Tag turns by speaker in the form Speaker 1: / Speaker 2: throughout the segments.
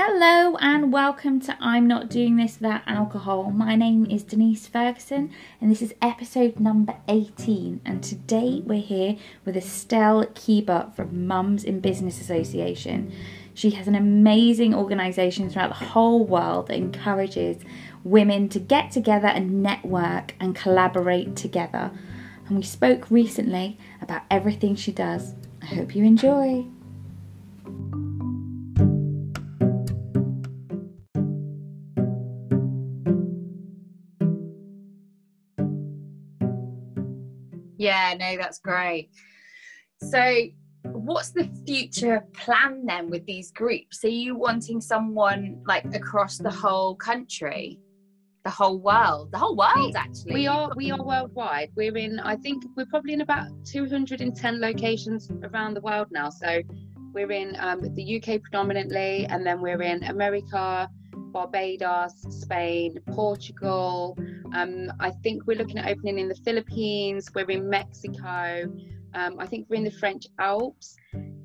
Speaker 1: Hello and welcome to I'm Not Doing This Without Alcohol. My name is Denise Ferguson and this is episode number 18. And today we're here with Estelle Keeber from Mums in Business Association. She has an amazing organisation throughout the whole world that encourages women to get together and network and collaborate together. And we spoke recently about everything she does. I hope you enjoy.
Speaker 2: Yeah, no, that's great. So, what's the future plan then with these groups? Are you wanting someone like across the whole country? The whole world, the whole world, actually.
Speaker 3: We are we are worldwide. We're in, I think, we're probably in about 210 locations around the world now. So we're in um, the UK predominantly, and then we're in America, Barbados, Spain, Portugal. Um, I think we're looking at opening in the Philippines. We're in Mexico. Um, I think we're in the French Alps.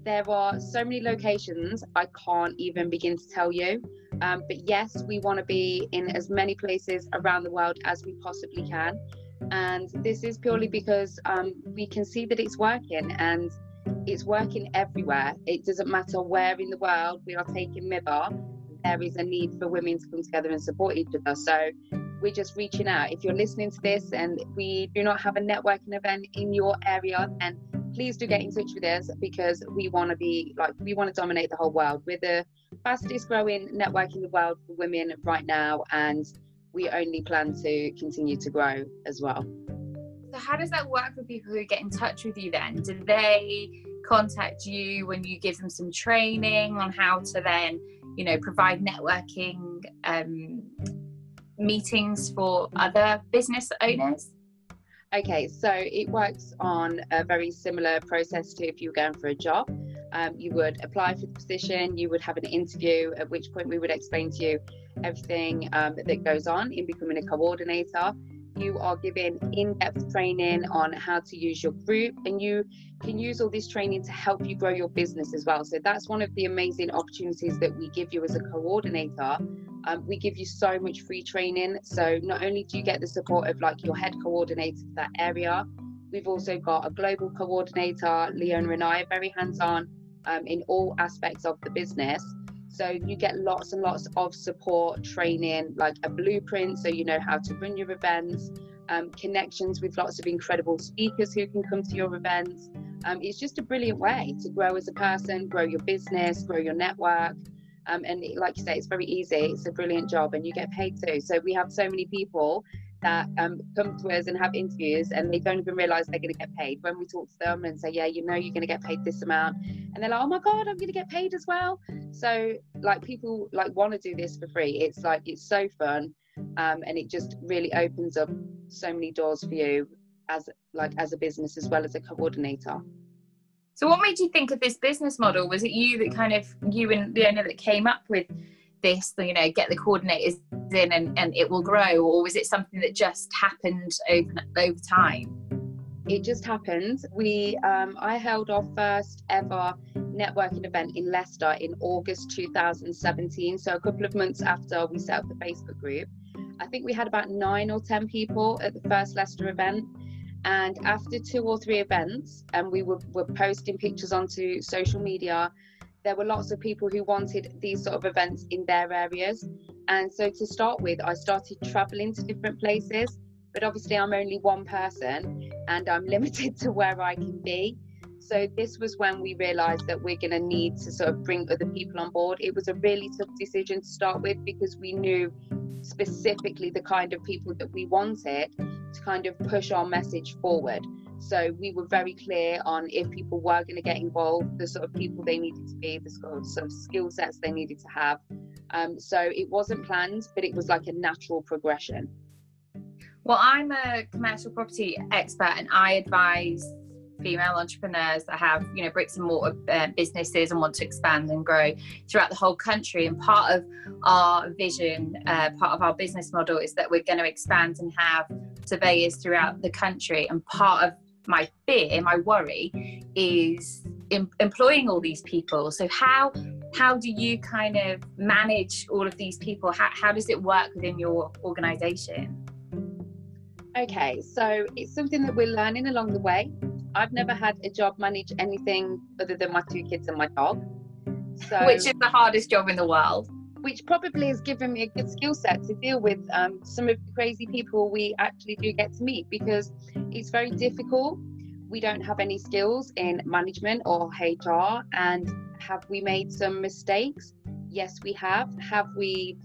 Speaker 3: There are so many locations I can't even begin to tell you. Um, but yes, we want to be in as many places around the world as we possibly can. And this is purely because um, we can see that it's working and it's working everywhere. It doesn't matter where in the world we are taking MIBA there is a need for women to come together and support each other. So we're just reaching out. If you're listening to this and we do not have a networking event in your area, then please do get in touch with us because we want to be like we want to dominate the whole world. We're the fastest growing network in the world for women right now, and we only plan to continue to grow as well.
Speaker 2: So how does that work for people who get in touch with you then? Do they contact you when you give them some training on how to then you know provide networking um, meetings for other business owners.
Speaker 3: Okay so it works on a very similar process to if you were going for a job. Um, you would apply for the position you would have an interview at which point we would explain to you everything um, that goes on in becoming a coordinator you are given in-depth training on how to use your group and you can use all this training to help you grow your business as well. So that's one of the amazing opportunities that we give you as a coordinator. Um, we give you so much free training. So not only do you get the support of like your head coordinator for that area we've also got a global coordinator leona and i are very hands-on um, in all aspects of the business so you get lots and lots of support, training, like a blueprint, so you know how to run your events, um, connections with lots of incredible speakers who can come to your events. Um, it's just a brilliant way to grow as a person, grow your business, grow your network. Um, and like you say, it's very easy. It's a brilliant job, and you get paid too. So we have so many people that um, come to us and have interviews and they don't even realize they're going to get paid. When we talk to them and say yeah you know you're going to get paid this amount and they're like oh my god i'm going to get paid as well. So like people like want to do this for free. It's like it's so fun um, and it just really opens up so many doors for you as like as a business as well as a coordinator.
Speaker 2: So what made you think of this business model? Was it you that kind of you and owner that came up with this you know get the coordinators in and, and it will grow or was it something that just happened over over time?
Speaker 3: It just happened. We um, i held our first ever networking event in leicester in august 2017 so a couple of months after we set up the facebook group. I think we had about nine or ten people at the first leicester event and after two or three events and we were, were posting pictures onto social media there were lots of people who wanted these sort of events in their areas. And so to start with, I started traveling to different places. But obviously, I'm only one person and I'm limited to where I can be. So this was when we realized that we're going to need to sort of bring other people on board. It was a really tough decision to start with because we knew specifically the kind of people that we wanted to kind of push our message forward. So we were very clear on if people were going to get involved, the sort of people they needed to be, the sort of, skill sets they needed to have. Um, so it wasn't planned, but it was like a natural progression.
Speaker 2: Well, I'm a commercial property expert and I advise female entrepreneurs that have you know bricks and mortar uh, businesses and want to expand and grow throughout the whole country and part of our vision uh, part of our business model is that we're going to expand and have surveyors throughout the country and part of my fear, my worry is em- employing all these people. So how how do you kind of manage all of these people? How, how does it work within your organization?
Speaker 3: Okay, so it's something that we're learning along the way. I've never had a job manage anything other than my two kids and my dog.
Speaker 2: So, which is the hardest job in the world.
Speaker 3: Which probably has given me a good skill set to deal with um, some of the crazy people we actually do get to meet because it's very difficult. We don't have any skills in management or HR. And have we made some mistakes? Yes, we have. Have we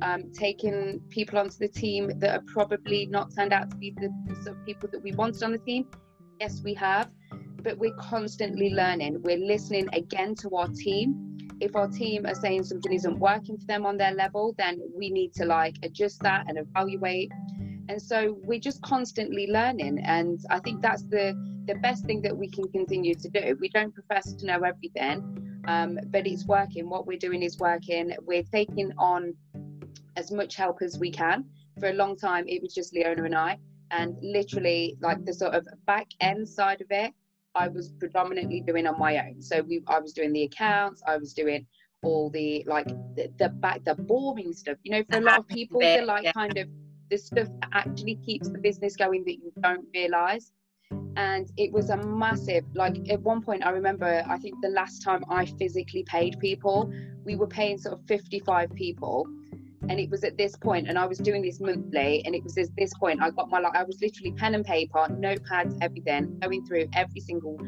Speaker 3: um, taken people onto the team that are probably not turned out to be the sort of people that we wanted on the team? Yes, we have. But we're constantly learning. We're listening again to our team. If our team are saying something isn't working for them on their level, then we need to like adjust that and evaluate. And so we're just constantly learning. And I think that's the the best thing that we can continue to do. We don't profess to know everything, um, but it's working. What we're doing is working. We're taking on as much help as we can. For a long time, it was just Leona and I and literally like the sort of back end side of it i was predominantly doing on my own. So we i was doing the accounts i was doing all the like the, the back the boring stuff. You know for a lot of people the like yeah. kind of the stuff that actually keeps the business going that you don't realize. And it was a massive like at one point i remember i think the last time i physically paid people we were paying sort of 55 people and it was at this point and i was doing this monthly and it was at this point i got my like i was literally pen and paper notepads everything going through every single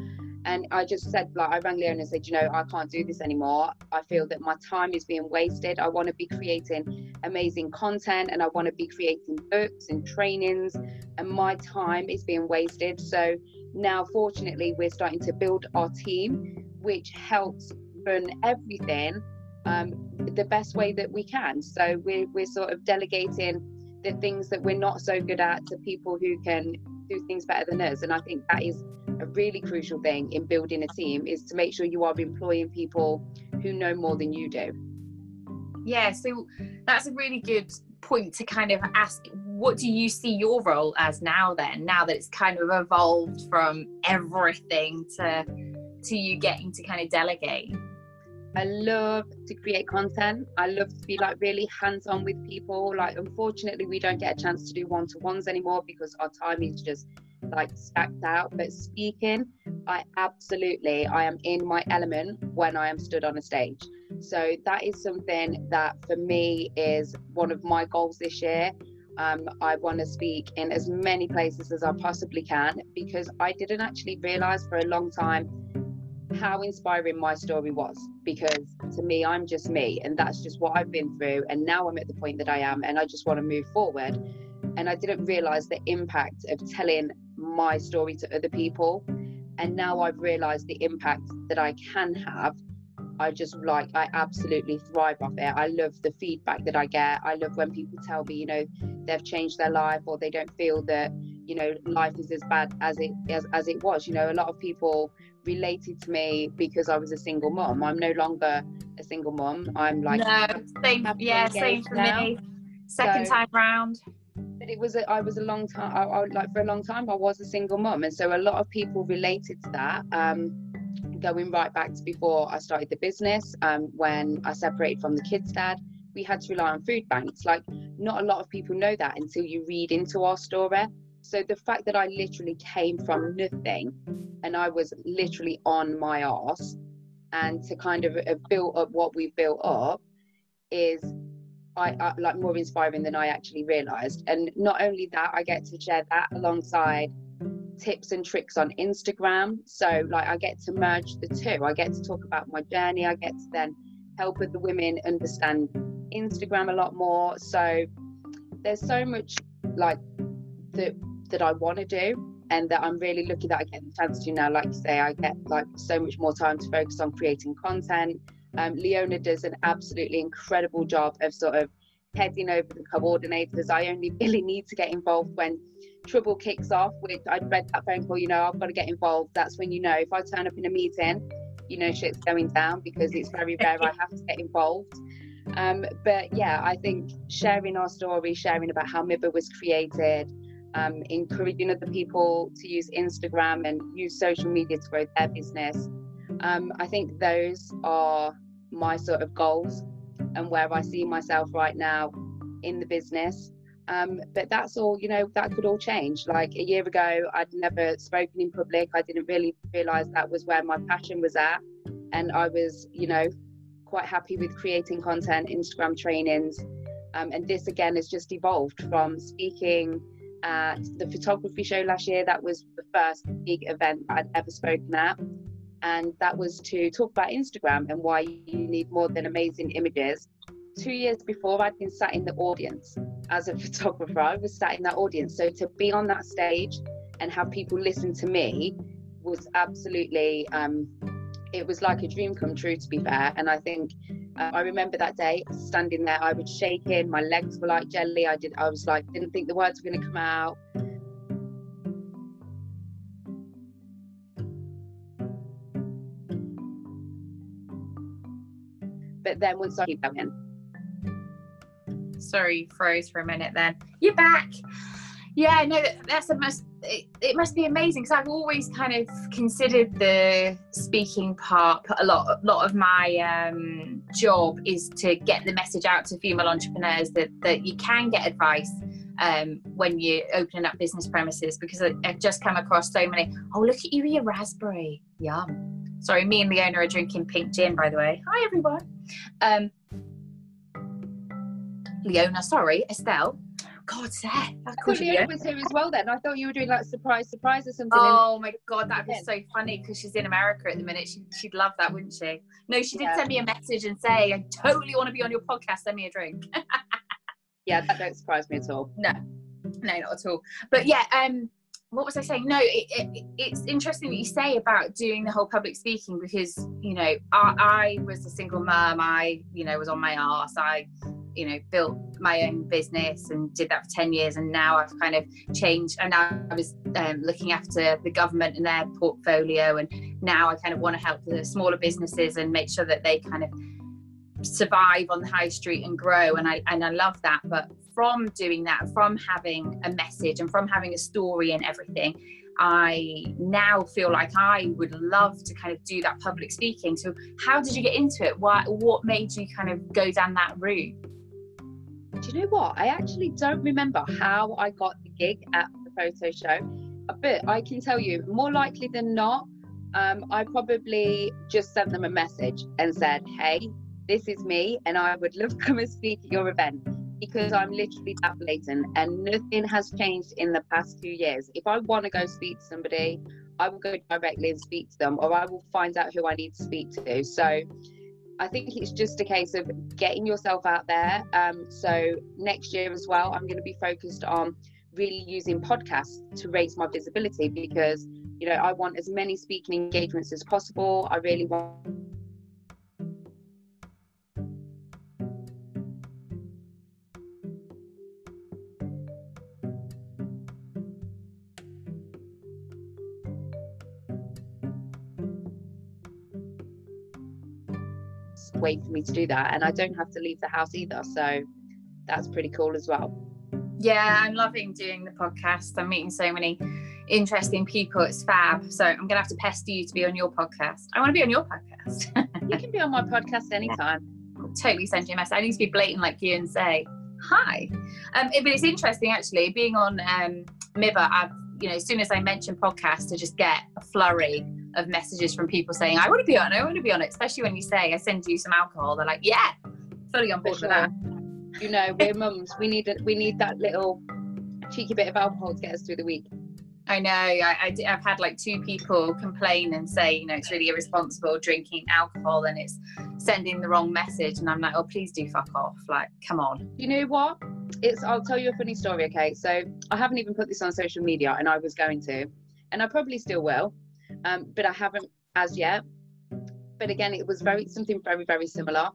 Speaker 3: and i just said like i rang leona and said you know i can't do this anymore. I feel that my time is being wasted. I want to be creating amazing content and i want to be creating books and trainings and my time is being wasted. So now fortunately we're starting to build our team which helps run everything um, the best way that we can. So we're, we're sort of delegating the things that we're not so good at to people who can do things better than us. And I think that is a really crucial thing in building a team is to make sure you are employing people who know more than you do.
Speaker 2: Yeah, so that's a really good point to kind of ask what do you see your role as now then now that it's kind of evolved from everything to to you getting to kind of delegate
Speaker 3: I love to create content. I love to be like really hands on with people. Like, unfortunately, we don't get a chance to do one to ones anymore because our time is just like stacked out. But speaking, I absolutely, I am in my element when I am stood on a stage. So that is something that for me is one of my goals this year. Um, I want to speak in as many places as I possibly can because I didn't actually realize for a long time how inspiring my story was because to me i'm just me and that's just what i've been through and now i'm at the point that i am and i just want to move forward. And i didn't realize the impact of telling my story to other people and now i've realized the impact that i can have. I just like i absolutely thrive off it. I love the feedback that i get. I love when people tell me you know they've changed their life or they don't feel that you know life is as bad as it as, as it was you know a lot of people related to me because I was a single mom. I'm no longer a single mom. I'm like
Speaker 2: no, same, yeah, same for now. me. Second so, time round.
Speaker 3: But it was a, I was a long time. I, I, like for a long time, I was a single mom, and so a lot of people related to that. Um, going right back to before I started the business, um, when I separated from the kids' dad, we had to rely on food banks. Like not a lot of people know that until you read into our story. So the fact that I literally came from nothing and I was literally on my ass and to kind of built up what we've built up is I, I, like more inspiring than I actually realized. And not only that, I get to share that alongside tips and tricks on Instagram. So like I get to merge the two. I get to talk about my journey. I get to then help the women understand Instagram a lot more. So there's so much like that that I want to do and that I'm really lucky that I get the chance to now. Like you say, I get like so much more time to focus on creating content. Um, Leona does an absolutely incredible job of sort of heading over the coordinators. I only really need to get involved when trouble kicks off, which I'd read that phone call, you know, I've got to get involved. That's when you know if I turn up in a meeting, you know, shit's going down because it's very rare I have to get involved. Um, but yeah, I think sharing our story, sharing about how MIBA was created, um, encouraging other people to use Instagram and use social media to grow their business. Um, I think those are my sort of goals and where I see myself right now in the business. Um, but that's all, you know, that could all change. Like a year ago, I'd never spoken in public. I didn't really realize that was where my passion was at. And I was, you know, quite happy with creating content, Instagram trainings. Um, and this again has just evolved from speaking at the photography show last year. That was the first big event I'd ever spoken at. And that was to talk about Instagram and why you need more than amazing images. Two years before, I'd been sat in the audience as a photographer. I was sat in that audience. So to be on that stage and have people listen to me was absolutely, um, it was like a dream come true, to be fair. And I think uh, I remember that day standing there, I was shaking, my legs were like jelly. I did, I was like, didn't think the words were going to come out. But then once I keep going,
Speaker 2: sorry, froze for a minute. Then you're back. Yeah, no, that's a must. It, it must be amazing because I've always kind of considered the speaking part. A lot, a lot of my um, job is to get the message out to female entrepreneurs that that you can get advice um, when you're opening up business premises because I, have just come across so many. Oh, look at you with your raspberry. Yum. Sorry, me and Leona are drinking pink gin, by the way. Hi, everyone. Um, Leona, sorry, Estelle. God, Seth.
Speaker 3: I Leona was here as well then. I thought you were doing like surprise, surprise or something.
Speaker 2: Oh my God, that'd be so funny because she's in America at the minute. She, she'd love that, wouldn't she? No, she did yeah. send me a message and say, I totally want to be on your podcast. Send me a drink.
Speaker 3: yeah, that don't surprise me at all.
Speaker 2: No, no, not at all. But yeah, um, what was I saying? No, it, it, it's interesting that you say about doing the whole public speaking because you know I, I was a single mum. I you know was on my ass. I you know built my own business and did that for 10 years and now i've kind of changed and now i was um, looking after the government and their portfolio and now i kind of want to help the smaller businesses and make sure that they kind of survive on the high street and grow and i and i love that. But from doing that from having a message and from having a story and everything i now feel like i would love to kind of do that public speaking. So how did you get into it? What what made you kind of go down that route
Speaker 3: do you know what? I actually don't remember how I got the gig at the photo show, but I can tell you, more likely than not, um, I probably just sent them a message and said, "Hey, this is me, and I would love to come and speak at your event." Because I'm literally that blatant, and nothing has changed in the past two years. If I want to go speak to somebody, I will go directly and speak to them, or I will find out who I need to speak to. So, I think it's just a case of getting yourself out there. Um, so next year as well, I'm going to be focused on really using podcasts to raise my visibility because you know I want as many speaking engagements as possible. I really want way for me to do that and i don't have to leave the house either so that's pretty cool as well.
Speaker 2: Yeah i'm loving doing the podcast. I'm meeting so many interesting people. It's fab. So i'm gonna have to pester you to be on your podcast. I want to be on your podcast.
Speaker 3: You can be on my podcast anytime.
Speaker 2: I'll totally send you a message i need to be blatant like you and say hi. Um but it's interesting actually being on um MIBA i've you know as soon as i mention podcast I just get a flurry of messages from people saying, I want to be on, I want to be on it. Especially when you say, I send you some alcohol. They're like, yeah, fully on board sure. with that.
Speaker 3: You know, we're mums. We need, a, we need that little cheeky bit of alcohol to get us through the week.
Speaker 2: I know. I, have had like two people complain and say, you know, it's really irresponsible drinking alcohol and it's sending the wrong message. And I'm like, oh, please do fuck off. Like, come on.
Speaker 3: You know what? It's. I'll tell you a funny story. Okay, so I haven't even put this on social media, and I was going to, and I probably still will um, but I haven't as yet. But again, it was very something very very similar.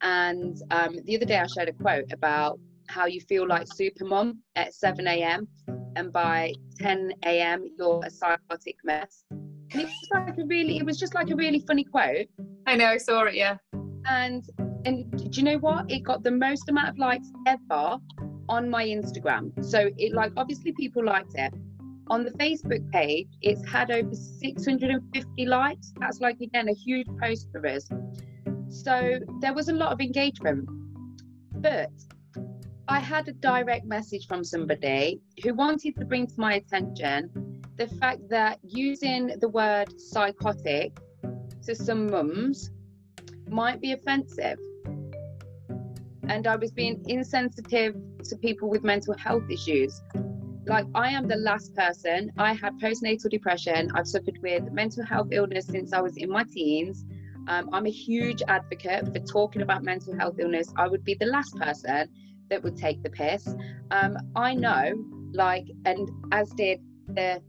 Speaker 3: And um, the other day I shared a quote about how you feel like supermom at 7 a.m. and by 10 a.m. you're a psychotic mess. And it was like a really, it was just like a really funny quote.
Speaker 2: I know, I saw it, yeah.
Speaker 3: And and do you know what? It got the most amount of likes ever on my Instagram. So it like obviously people liked it, on the Facebook page, it's had over 650 likes. That's like, again, a huge post for us. So there was a lot of engagement. But I had a direct message from somebody who wanted to bring to my attention the fact that using the word psychotic to some mums might be offensive. And I was being insensitive to people with mental health issues. Like, I am the last person. I had postnatal depression. I've suffered with mental health illness since I was in my teens. Um, I'm a huge advocate for talking about mental health illness. I would be the last person that would take the piss. Um, I know, like, and as did the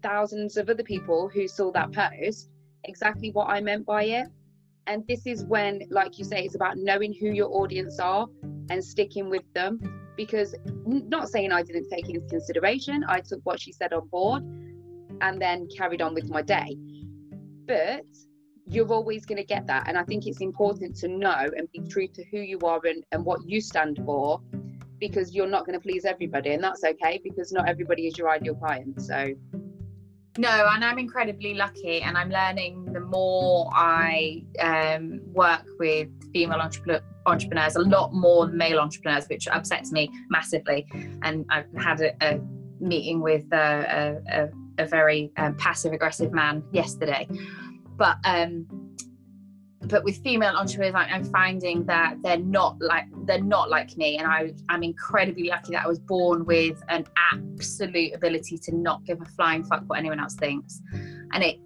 Speaker 3: thousands of other people who saw that post, exactly what I meant by it. And this is when, like you say, it's about knowing who your audience are and sticking with them. Because, not saying I didn't take into consideration, I took what she said on board and then carried on with my day. But you're always going to get that. And I think it's important to know and be true to who you are and, and what you stand for because you're not going to please everybody. And that's okay because not everybody is your ideal client. So,
Speaker 2: no, and I'm incredibly lucky, and I'm learning the more I um, work with female entrepreneurs, a lot more than male entrepreneurs, which upsets me massively. And I've had a, a meeting with a, a, a very um, passive aggressive man yesterday, but um, but with female entrepreneurs i'm finding that they're not like they're not like me. And I, i'm incredibly lucky that i was born with an absolute ability to not give a flying fuck what anyone else thinks. And it's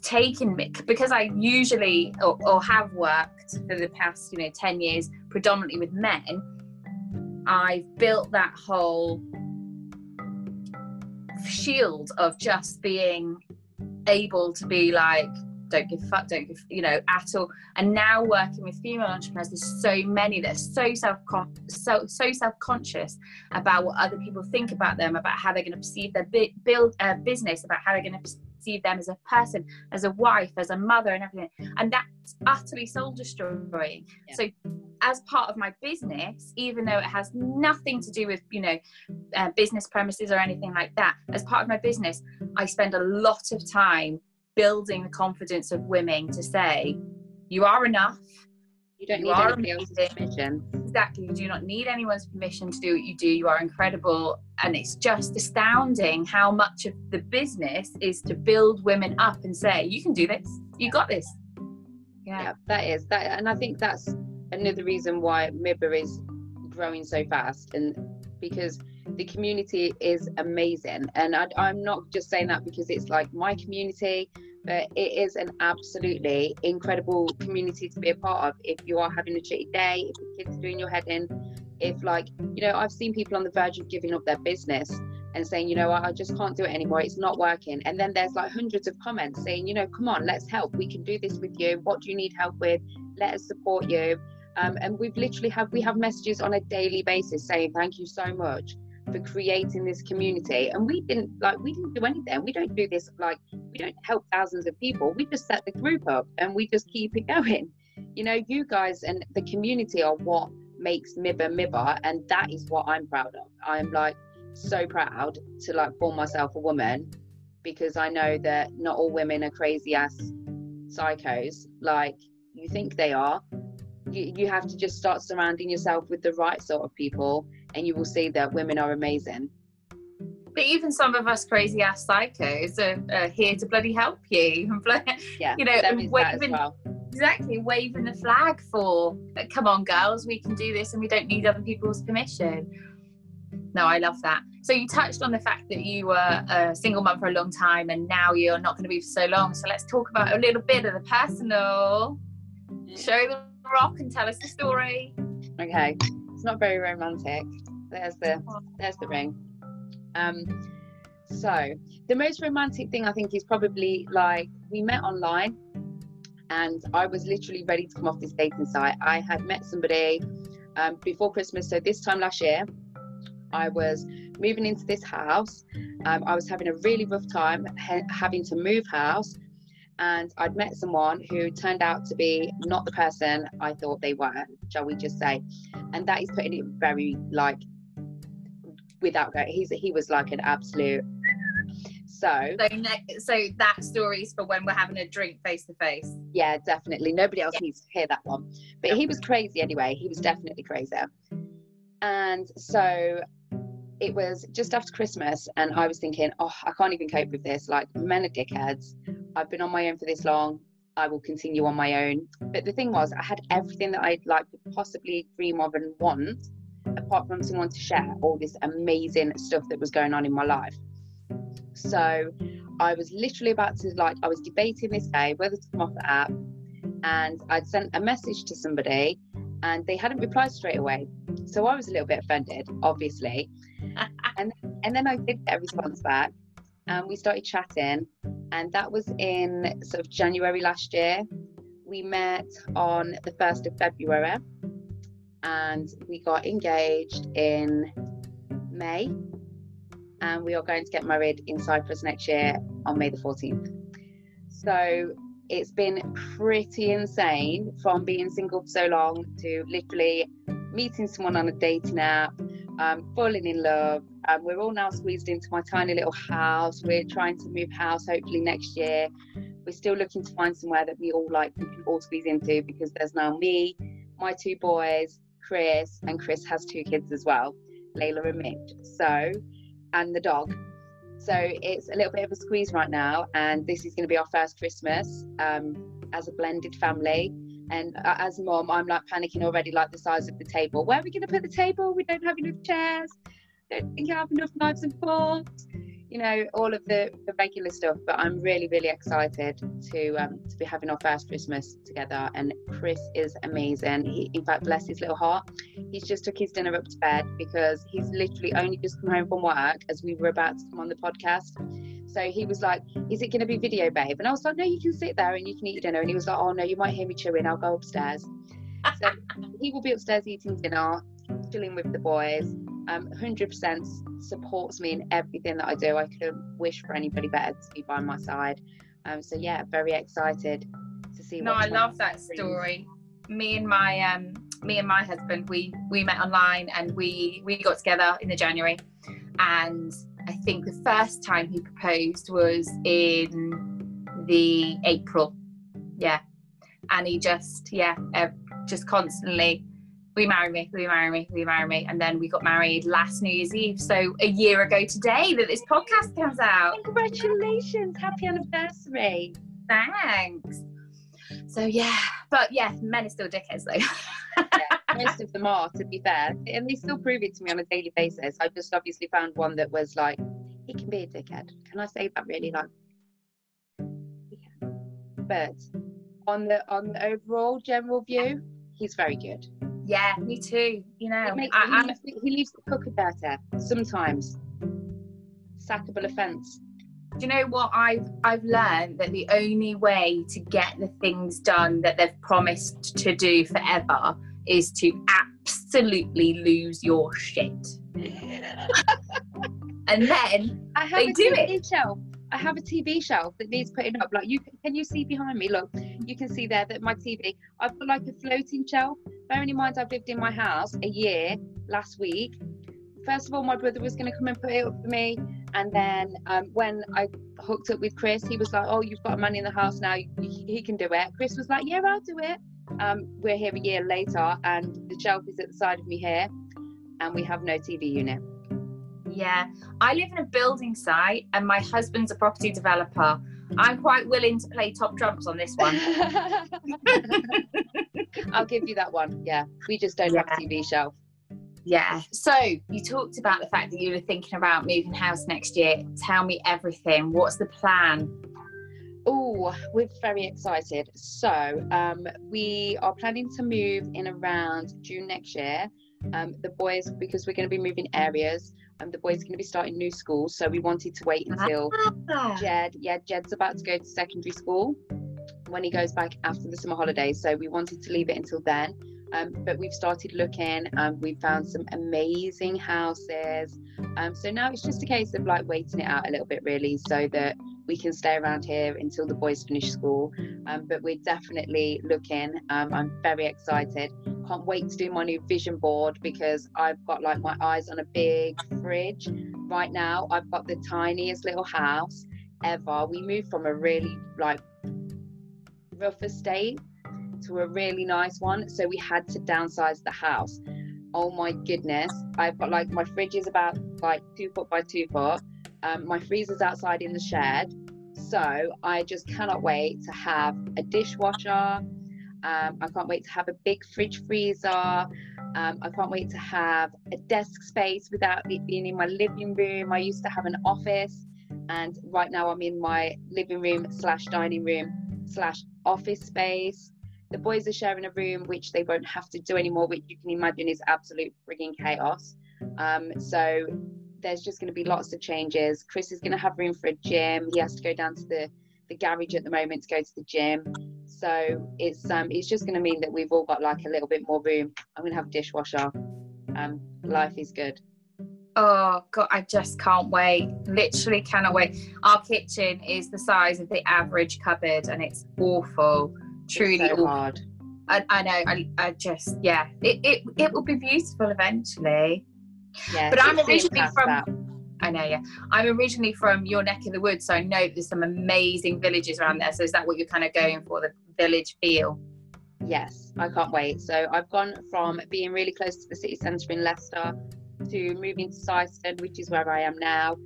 Speaker 2: taken me because i usually or, or have worked for the past you know 10 years predominantly with men i've built that whole shield of just being able to be like don't give fuck, don't give, you know, at all. And now working with female entrepreneurs, there's so many that are so self so so self conscious about what other people think about them, about how they're going to perceive their bi- build uh, business, about how they're going to perceive them as a person, as a wife, as a mother, and everything. And that's utterly soul destroying. Yeah. So as part of my business, even though it has nothing to do with, you know, uh, business premises or anything like that, as part of my business, I spend a lot of time building the confidence of women to say, you are enough.
Speaker 3: You don't you need anybody else's permission.
Speaker 2: Exactly. You do not need anyone's permission to do what you do. You are incredible. And it's just astounding how much of the business is to build women up and say, you can do this. You got this.
Speaker 3: Yeah. yeah, that is that. And I think that's another reason why MIBA is growing so fast. And because the community is amazing and I, i'm not just saying that because it's like my community but it is an absolutely incredible community to be a part of. If you are having a shitty day if the kids are doing your head in if like you know i've seen people on the verge of giving up their business and saying you know what? I just can't do it anymore. It's not working. And then there's like hundreds of comments saying you know come on let's help. We can do this with you. What do you need help with? Let us support you. Um, and we've literally have we have messages on a daily basis saying thank you so much for creating this community. And we didn't like we didn't do anything. We don't do this like we don't help thousands of people. We just set the group up and we just keep it going. You know you guys and the community are what makes MIBA MIBA and that is what I'm proud of. I'm like so proud to like call myself a woman because I know that not all women are crazy ass psychos. Like you think they are. You, you have to just start surrounding yourself with the right sort of people and you will see that women are amazing.
Speaker 2: But even some of us crazy ass psychos are, are here to bloody help you.
Speaker 3: yeah,
Speaker 2: you know, waving, well. exactly waving the flag for, come on, girls, we can do this and we don't need other people's permission. No, I love that. So you touched on the fact that you were a single mum for a long time and now you're not going to be for so long. So let's talk about a little bit of the personal. Show the rock and tell us the story.
Speaker 3: Okay it's not very romantic. There's the there's the ring. Um, so the most romantic thing I think is probably like we met online, and I was literally ready to come off this dating site. I had met somebody um, before Christmas, so this time last year, I was moving into this house. Um, I was having a really rough time ha- having to move house and I'd met someone who turned out to be not the person I thought they were, shall we just say. And that is putting it very like without going. He's he was like an absolute. So,
Speaker 2: So, ne- so that story's for when we're having a drink face to face.
Speaker 3: yeah, definitely. Nobody else
Speaker 2: Yeah.
Speaker 3: needs to hear that one. But he was crazy anyway. He was definitely crazy. And so it was just after Christmas, and I was thinking, oh, I can't even cope with this. Like, men are dickheads. I've been on my own for this long. I will continue on my own. But the thing was, I had everything that I'd like could possibly dream of and want, apart from someone to share all this amazing stuff that was going on in my life. So I was literally about to like, I was debating this day whether to come off the app, and I'd sent a message to somebody, and they hadn't replied straight away. So I was a little bit offended, obviously. and and then I did get a response back, and we started chatting, and that was in sort of January last year. We met on the first of February, and we got engaged in May, and we are going to get married in Cyprus next year on May the fourteenth. So it's been pretty insane from being single for so long to literally meeting someone on a dating app, um, falling in love. Um, we're all now squeezed into my tiny little house. We're trying to move house hopefully next year. We're still looking to find somewhere that we all like, we can all squeeze into because there's now me, my two boys, Chris, and Chris has two kids as well, Layla and Mitch. So, and the dog. So it's a little bit of a squeeze right now, and this is going to be our first Christmas um, as a blended family. And uh, as mom, I'm like panicking already, like the size of the table. Where are we going to put the table? We don't have enough chairs. Don't think I have enough knives and forks. You know, all of the, the regular stuff. But I'm really, really excited to um, to be having our first Christmas together. And Chris is amazing. He, in fact, bless his little heart, he's just took his dinner up to bed because he's literally only just come home from work as we were about to come on the podcast. So he was like, Is it going to be video, babe? And I was like, No, you can sit there and you can eat dinner. And he was like, Oh, no, you might hear me chewing. I'll go upstairs. So he will be upstairs eating dinner, chilling with the boys. Um, 100% supports me in everything that I do. I couldn't wish for anybody better to be by my side. Um, so, yeah, very excited to see
Speaker 2: No, I love that
Speaker 3: 2023
Speaker 2: story. Me and my um, me and my husband, we we met online and we we got together in the January, and I think the first time he proposed was in the April, yeah, and he just yeah, uh, just constantly. We marry me, we marry me, we marry me, and then we got married last New Year's Eve. So a year ago today that this podcast comes out.
Speaker 3: Congratulations! Happy anniversary!
Speaker 2: Thanks. So yeah, but yeah, men are still dickheads though.
Speaker 3: most of them are, to be fair, and they still prove it to me on a daily basis. I just obviously found one that was like, he can be a dickhead. Can I say that really? Like, yeah. But on the on the overall general view, he's very good.
Speaker 2: yeah, me too. You know,
Speaker 3: He, makes,
Speaker 2: I,
Speaker 3: he, leaves, the- he leaves the cooker dirty sometimes. Sackable offence.
Speaker 2: do you know what I've I've learned that the only way to get the things done that they've promised to do forever is to absolutely lose your shit, and then
Speaker 3: I have
Speaker 2: They
Speaker 3: a
Speaker 2: do
Speaker 3: TV shelf. I have a TV shelf that needs putting up. Like you, can you see behind me? Look, you can see there that my TV. I've got like a floating shelf. Bearing in mind, I've lived in my house a year last week. First of all, my brother was going to come and put it up for me, and then um, when I hooked up with Chris, he was like, "Oh, you've got a man in the house now. He, he can do it." Chris was like, "Yeah, I'll do it." Um, we're here a year later, and the shelf is at the side of me here, and we have no TV unit.
Speaker 2: yeah, I live in a building site, and my husband's a property developer. I'm quite willing to play top trumps on this one.
Speaker 3: I'll give you that one. Yeah, we just don't have a TV shelf.
Speaker 2: Yeah. So you talked about the fact that you were thinking about moving house next year. Tell me everything. What's the plan?
Speaker 3: Oh, we're very excited. So, um, we are planning to move in around June next year. Um, the boys, because we're going to be moving areas, um, the boys are going to be starting new schools. So we wanted to wait until
Speaker 2: Ah,
Speaker 3: Jed, yeah, Jed's about to go to secondary school when he goes back after the summer holidays. So we wanted to leave it until then. Um, but we've started looking and we found some amazing houses. Um, so now it's just a case of like waiting it out a little bit, really, so that we can stay around here until the boys finish school. Um, but we're definitely looking. Um, I'm very excited. Can't wait to do my new vision board because I've got like my eyes on a big fridge right now. I've got the tiniest little house ever. We moved from a really like rough estate to a really nice one, so we had to downsize the house. Oh my goodness! I've got like my fridge is about like two foot by two foot. Um, my freezer's outside in the shed, so I just cannot wait to have a dishwasher. Um, I can't wait to have a big fridge freezer. Um, I can't wait to have a desk space without it being in my living room. I used to have an office, and right now I'm in my living room slash dining room slash office space. The boys are sharing a room, which they won't have to do anymore, which you can imagine is absolute frigging chaos. Um, so there's just going to be lots of changes. Chris is going to have room for a gym. He has to go down to the the garage at the moment to go to the gym. So it's um it's just going to mean that we've all got like a little bit more room. I'm going to have a dishwasher. Um, life is good.
Speaker 2: Oh god, I just can't wait. Literally cannot wait. Our kitchen is the size of the average cupboard, and it's awful. Truly
Speaker 3: it's so
Speaker 2: awful.
Speaker 3: hard.
Speaker 2: I, I know. I, I just yeah. It, it it will be beautiful eventually. But I'm originally from-
Speaker 3: that.
Speaker 2: I know. Yeah, I'm originally from your neck of the woods, so I know there's some amazing villages around there. So is that what you're kind of going for? The village feel?
Speaker 3: Yes, I can't wait. So I've gone from being really close to the city centre in Leicester to moving to Syston, which is where I am now.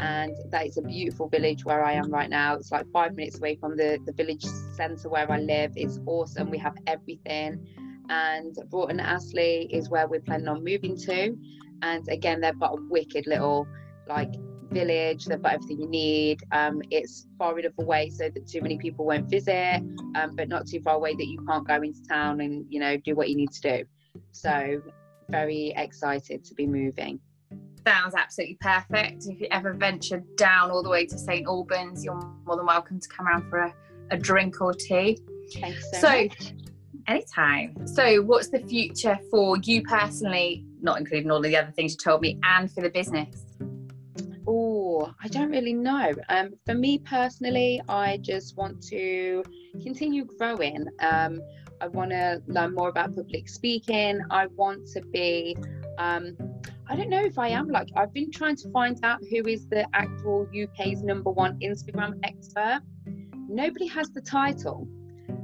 Speaker 3: And that is a beautiful village where I am right now. It's like five minutes away from the, the village centre where I live. It's awesome. We have everything. And Broughton Astley is where we're planning on moving to. And again, they've got a wicked little like village. They've got everything you need. Um, it's far enough away so that too many people won't visit um, but not too far away that you can't go into town and you know do what you need to do. So very excited to be moving.
Speaker 2: Sounds absolutely perfect. If you ever venture down all the way to St Albans, you're more than welcome to come around for a, a drink or two.
Speaker 3: Thanks so,
Speaker 2: So,
Speaker 3: much.
Speaker 2: anytime. So, what's the future for you personally, not including all of the other things you told me, and for the business?
Speaker 3: Oh, I don't really know. Um, for me personally, I just want to continue growing. Um, I want to learn more about public speaking. I want to be. Um, I don't know if I am like I've been trying to find out who is the actual UK's number one Instagram expert. Nobody has the title.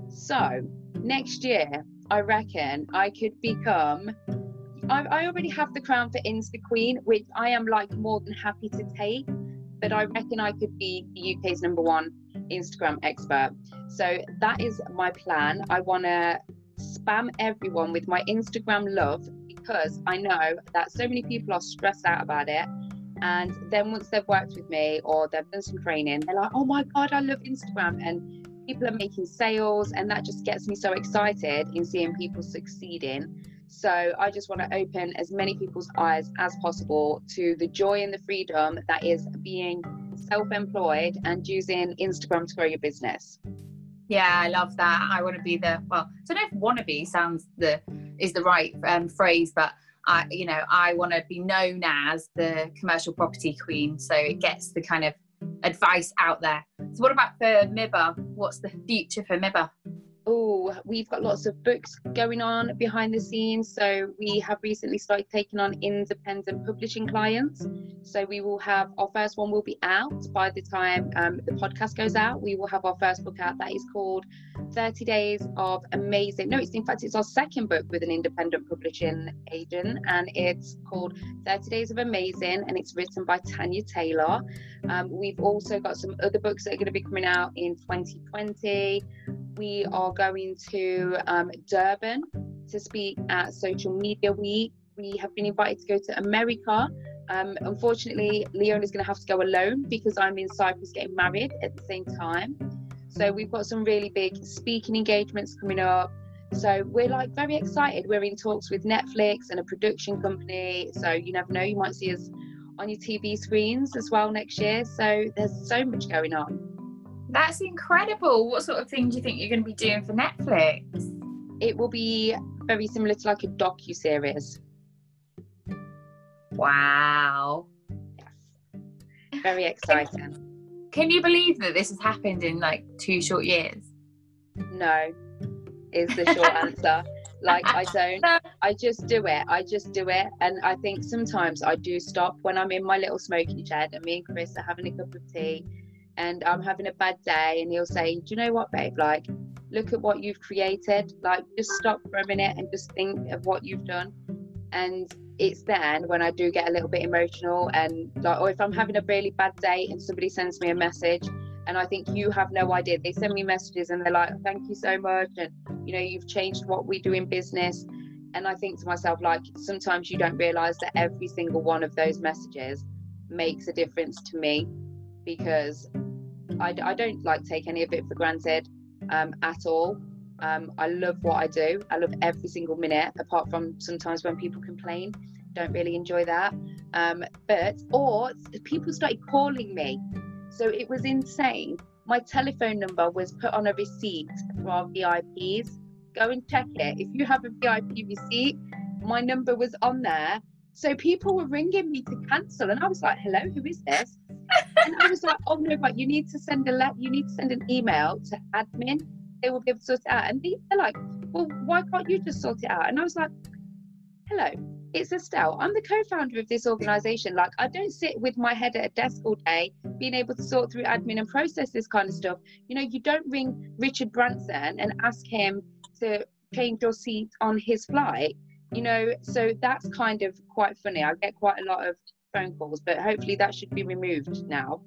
Speaker 3: So next year, I reckon I could become I, I already have the crown for Insta Queen, which I am like more than happy to take. But I reckon I could be the UK's number one Instagram expert. So that is my plan. I want to spam everyone with my Instagram love because I know that so many people are stressed out about it. And then once they've worked with me or they've done some training, they're like, oh my God, I love Instagram. And people are making sales. And that just gets me so excited in seeing people succeeding. So I just want to open as many people's eyes as possible to the joy and the freedom that is being self-employed and using Instagram to grow your business.
Speaker 2: Yeah, I love that. I want to be the well. I don't know if "wannabe" sounds the is the right um, phrase, but I, you know, I want to be known as the commercial property queen. So it gets the kind of advice out there. So, what about for MIBA? What's the future for MIBA?
Speaker 3: Oh, we've got lots of books going on behind the scenes. So we have recently started taking on independent publishing clients. So we will have our first one will be out by the time um, the podcast goes out. We will have our first book out that is called 30 Days of Amazing. No, it's in fact it's our second book with an independent publishing agent, and it's called 30 Days of Amazing, and it's written by Tanya Taylor. Um, we've also got some other books that are going to be coming out in 2020 we are going to um, Durban to speak at Social Media Week. We have been invited to go to America. Um, unfortunately, Leona is going to have to go alone because I'm in Cyprus getting married at the same time. So we've got some really big speaking engagements coming up. So we're like very excited. We're in talks with Netflix and a production company. So you never know, you might see us on your TV screens as well next year. So there's so much going on.
Speaker 2: That's incredible. What sort of thing do you think you're going to be doing for Netflix?
Speaker 3: It will be very similar to like a docu series.
Speaker 2: Wow.
Speaker 3: Yes. Very exciting.
Speaker 2: Can you believe that this has happened in like two short years?
Speaker 3: No, is the short answer. Like I don't. I just do it. I just do it. And I think sometimes I do stop when I'm in my little smoking shed and me and Chris are having a cup of tea, and I'm having a bad day, and he'll say, "Do you know what, babe? Like, look at what you've created. Like, just stop for a minute and just think of what you've done." And it's then when I do get a little bit emotional, and like, or if I'm having a really bad day and somebody sends me a message, and I think you have no idea. They send me messages and they're like, "Thank you so much," and you know, you've changed what we do in business. And I think to myself, like, sometimes you don't realize that every single one of those messages makes a difference to me because I, I don't like take any of it for granted um, at all. Um, I love what I do. I love every single minute, apart from sometimes when people complain. Don't really enjoy that. Um, but, or people started calling me. So it was insane. My telephone number was put on a receipt for our VIPs. Go and check it. If you have a VIP receipt, my number was on there. So people were ringing me to cancel, and I was like, "Hello, who is this?" And I was like, "Oh no, but you need to send a let. You need to send an email to admin. They will be able to sort it out." And they're like, "Well, why can't you just sort it out?" And I was like, "Hello, it's Estelle. I'm the co-founder of this organization. Like, I don't sit with my head at a desk all day, being able to sort through admin and process this kind of stuff. You know, you don't ring Richard Branson and ask him to change your seat on his flight." You know, so that's kind of quite funny. I get quite a lot of phone calls, but hopefully that should be removed now.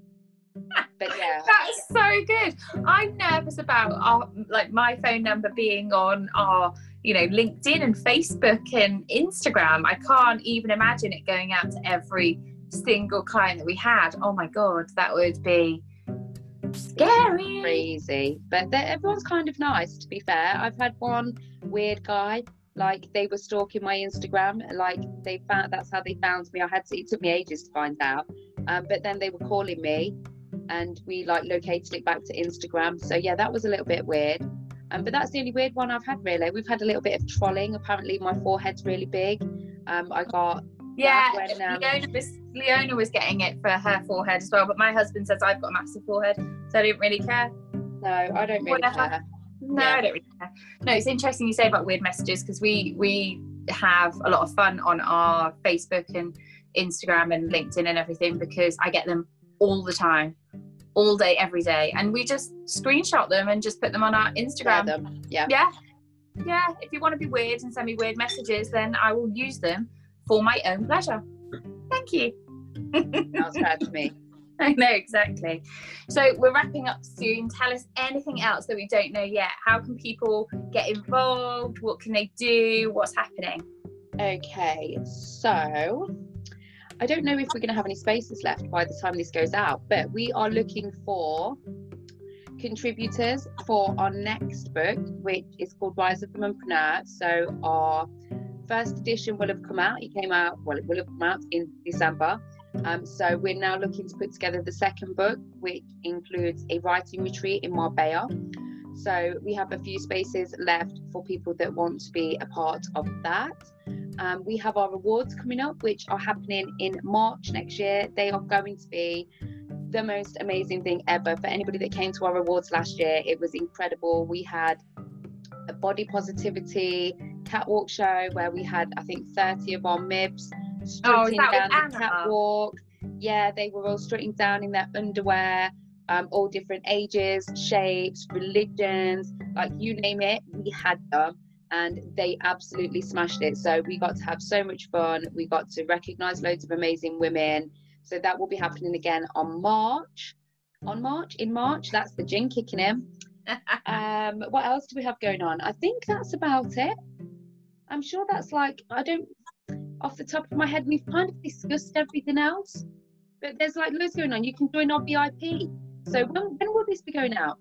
Speaker 3: But yeah,
Speaker 2: that's so good. I'm nervous about our like my phone number being on our you know LinkedIn and Facebook and Instagram. I can't even imagine it going out to every single client that we had. Oh my god, that would be scary,
Speaker 3: crazy. But everyone's kind of nice. To be fair, I've had one weird guy like they were stalking my Instagram. Like they found that's how they found me. I had to. It took me ages to find out. Um, but then they were calling me, and we like located it back to Instagram. So yeah, that was a little bit weird. Um, but that's the only weird one I've had really. We've had a little bit of trolling. Apparently my forehead's really big. Um, I got
Speaker 2: yeah. When, um, Leona was Leona was getting it for her forehead as well. But my husband says I've got a massive forehead, so I didn't really care.
Speaker 3: No, I don't really Whatever. care.
Speaker 2: No, yeah. I don't really care. No, it's interesting you say about weird messages because we we have a lot of fun on our Facebook and Instagram and LinkedIn and everything because I get them all the time, all day, every day, and we just screenshot them and just put them on our Instagram.
Speaker 3: Yeah.
Speaker 2: Yeah. Yeah. If you want to be weird and send me weird messages, then I will use them for my own pleasure. Thank you.
Speaker 3: That's bad to me.
Speaker 2: I know exactly. So we're wrapping up soon. Tell us anything else that we don't know yet. How can people get involved? What can they do? What's happening?
Speaker 3: Okay, so I don't know if we're going to have any spaces left by the time this goes out, but we are looking for contributors for our next book, which is called Rise of the Mumpreneur. So our first edition will have come out. It came out, well, it will have come out in December. Um, so we're now looking to put together the second book, which includes a writing retreat in Marbella. So we have a few spaces left for people that want to be a part of that. Um, we have our awards coming up, which are happening in March next year. They are going to be the most amazing thing ever for anybody that came to our awards last year. It was incredible. We had a body positivity catwalk show where we had, I think, 30 of our MIBs strutting oh, down the catwalk. Yeah, they were all strutting down in their underwear, um, all different ages, shapes, religions, like you name it, we had them. And they absolutely smashed it. So we got to have so much fun. We got to recognize loads of amazing women. So that will be happening again on March. On March, in March, that's the gin kicking in. um, what else do we have going on? I think that's about it. I'm sure that's like I don't off the top of my head, we've kind of discussed everything else, but there's like loads going on. You can join our VIP. So when, when will this be going out?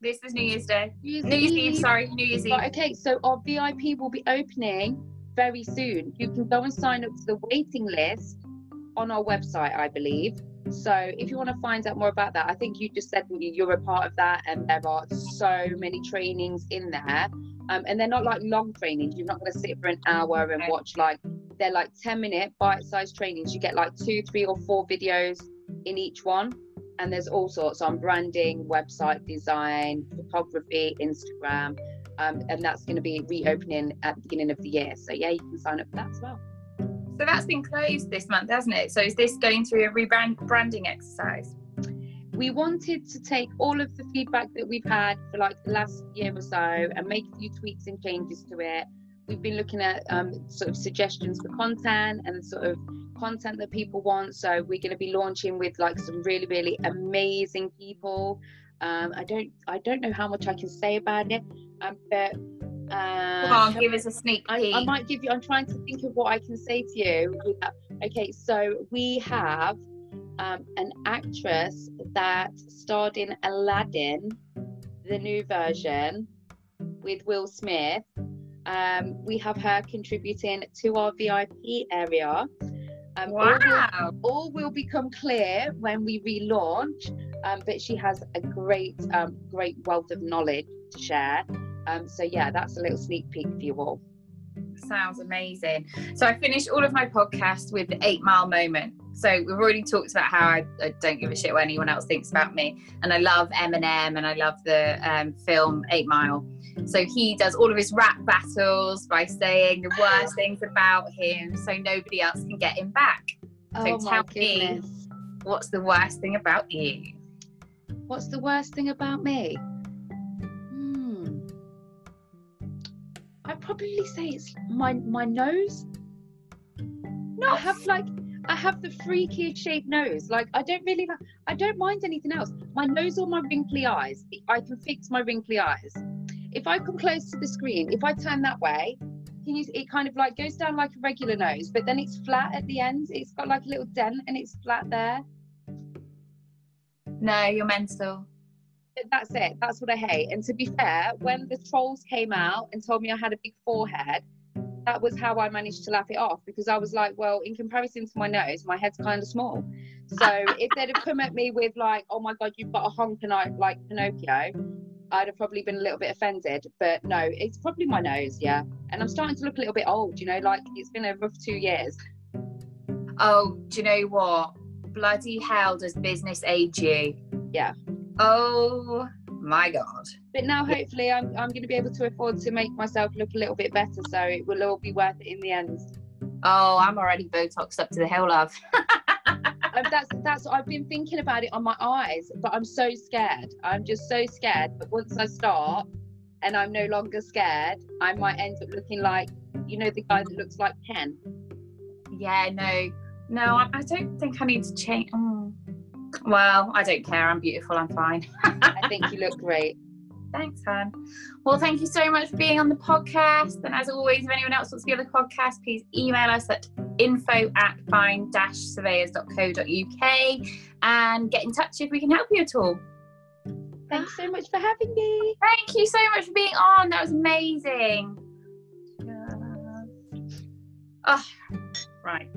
Speaker 2: This is New Year's Day. New Year's, New Year's Eve. Eve. Sorry, New Year's Eve.
Speaker 3: Right, okay, so our VIP will be opening very soon. You can go and sign up to the waiting list on our website, I believe. So if you want to find out more about that, I think you just said you're a part of that, and there are so many trainings in there. Um, and they're not like long trainings. You're not going to sit for an hour and watch like they're like 10 minute bite-sized trainings. You get like two three or four videos in each one. And there's all sorts on branding website design photography instagram. Um, and that's going to be reopening at the beginning of the year. So yeah you can sign up for that as well.
Speaker 2: So that's been closed this month hasn't it? So is this going through a rebranding exercise?
Speaker 3: We wanted to take all of the feedback that we've had for like the last year or so and make a few tweaks and changes to it. We've been looking at um, sort of suggestions for content and sort of content that people want. So we're going to be launching with like some really, really amazing people. Um, I don't, I don't know how much I can say about it, um, but
Speaker 2: uh, Come on, give us a sneak
Speaker 3: peek. I, I, might give you. I'm trying to think of what I can say to you. Okay, so we have um, an actress that starred in Aladdin, the new version, with Will Smith. Um, we have her contributing to our VIP area.
Speaker 2: Um, wow.
Speaker 3: All will, all will, become clear when we relaunch, um, but she has a great, um, great wealth of knowledge to share. Um, so yeah, that's a little sneak peek for you all.
Speaker 2: Sounds amazing. So I finish all of my podcasts with the eight mile moment. So we've already talked about how I, I, don't give a shit what anyone else thinks about me, and I love Eminem and I love the um, film Eight Mile. So he does all of his rap battles by saying the worst things about him, so nobody else can get him back. So
Speaker 3: oh
Speaker 2: tell
Speaker 3: me,
Speaker 2: what's the worst thing about you?
Speaker 3: What's the worst thing about me? I'd probably say it's my my nose. No, I have like I have the freakiest shaped nose. Like I don't really I don't mind anything else. My nose or my wrinkly eyes. I can fix my wrinkly eyes. If I come close to the screen, if I turn that way, can you, it kind of like goes down like a regular nose, but then it's flat at the end. It's got like a little dent and it's flat there.
Speaker 2: No, you're mental
Speaker 3: that's it. That's what I hate. And to be fair, when the trolls came out and told me I had a big forehead, that was how I managed to laugh it off because I was like, well, in comparison to my nose, my head's kind of small. So if they'd have come at me with like, oh my god, you've got a honk and I like Pinocchio, I'd have probably been a little bit offended. But no, it's probably my nose, yeah. And I'm starting to look a little bit old, you know, like it's been a rough two years.
Speaker 2: Oh, do you know what? Bloody hell does business age you?
Speaker 3: Yeah.
Speaker 2: Oh my god.
Speaker 3: But now hopefully I'm I'm gonna be able to afford to make myself look a little bit better so it will all be worth it in the end.
Speaker 2: Oh, I'm already Botoxed up to the hill, love.
Speaker 3: Um, that's that's I've been thinking about it on my eyes, but I'm so scared. I'm just so scared. But once I start and I'm no longer scared, I might end up looking like you know the guy that looks like Ken.
Speaker 2: Yeah, no, no, I, I don't think I need to change. Oh. Well, I don't care. I'm beautiful. I'm fine.
Speaker 3: I think you look great.
Speaker 2: Thanks, Han. Well, thank you so much for being on the podcast. And as always, if anyone else wants to be on the podcast, please email us at info at fine-surveyors.co.uk and get in touch if we can help you at all.
Speaker 3: Thanks so much for having me.
Speaker 2: Thank you so much for being on. That was amazing. Oh, right.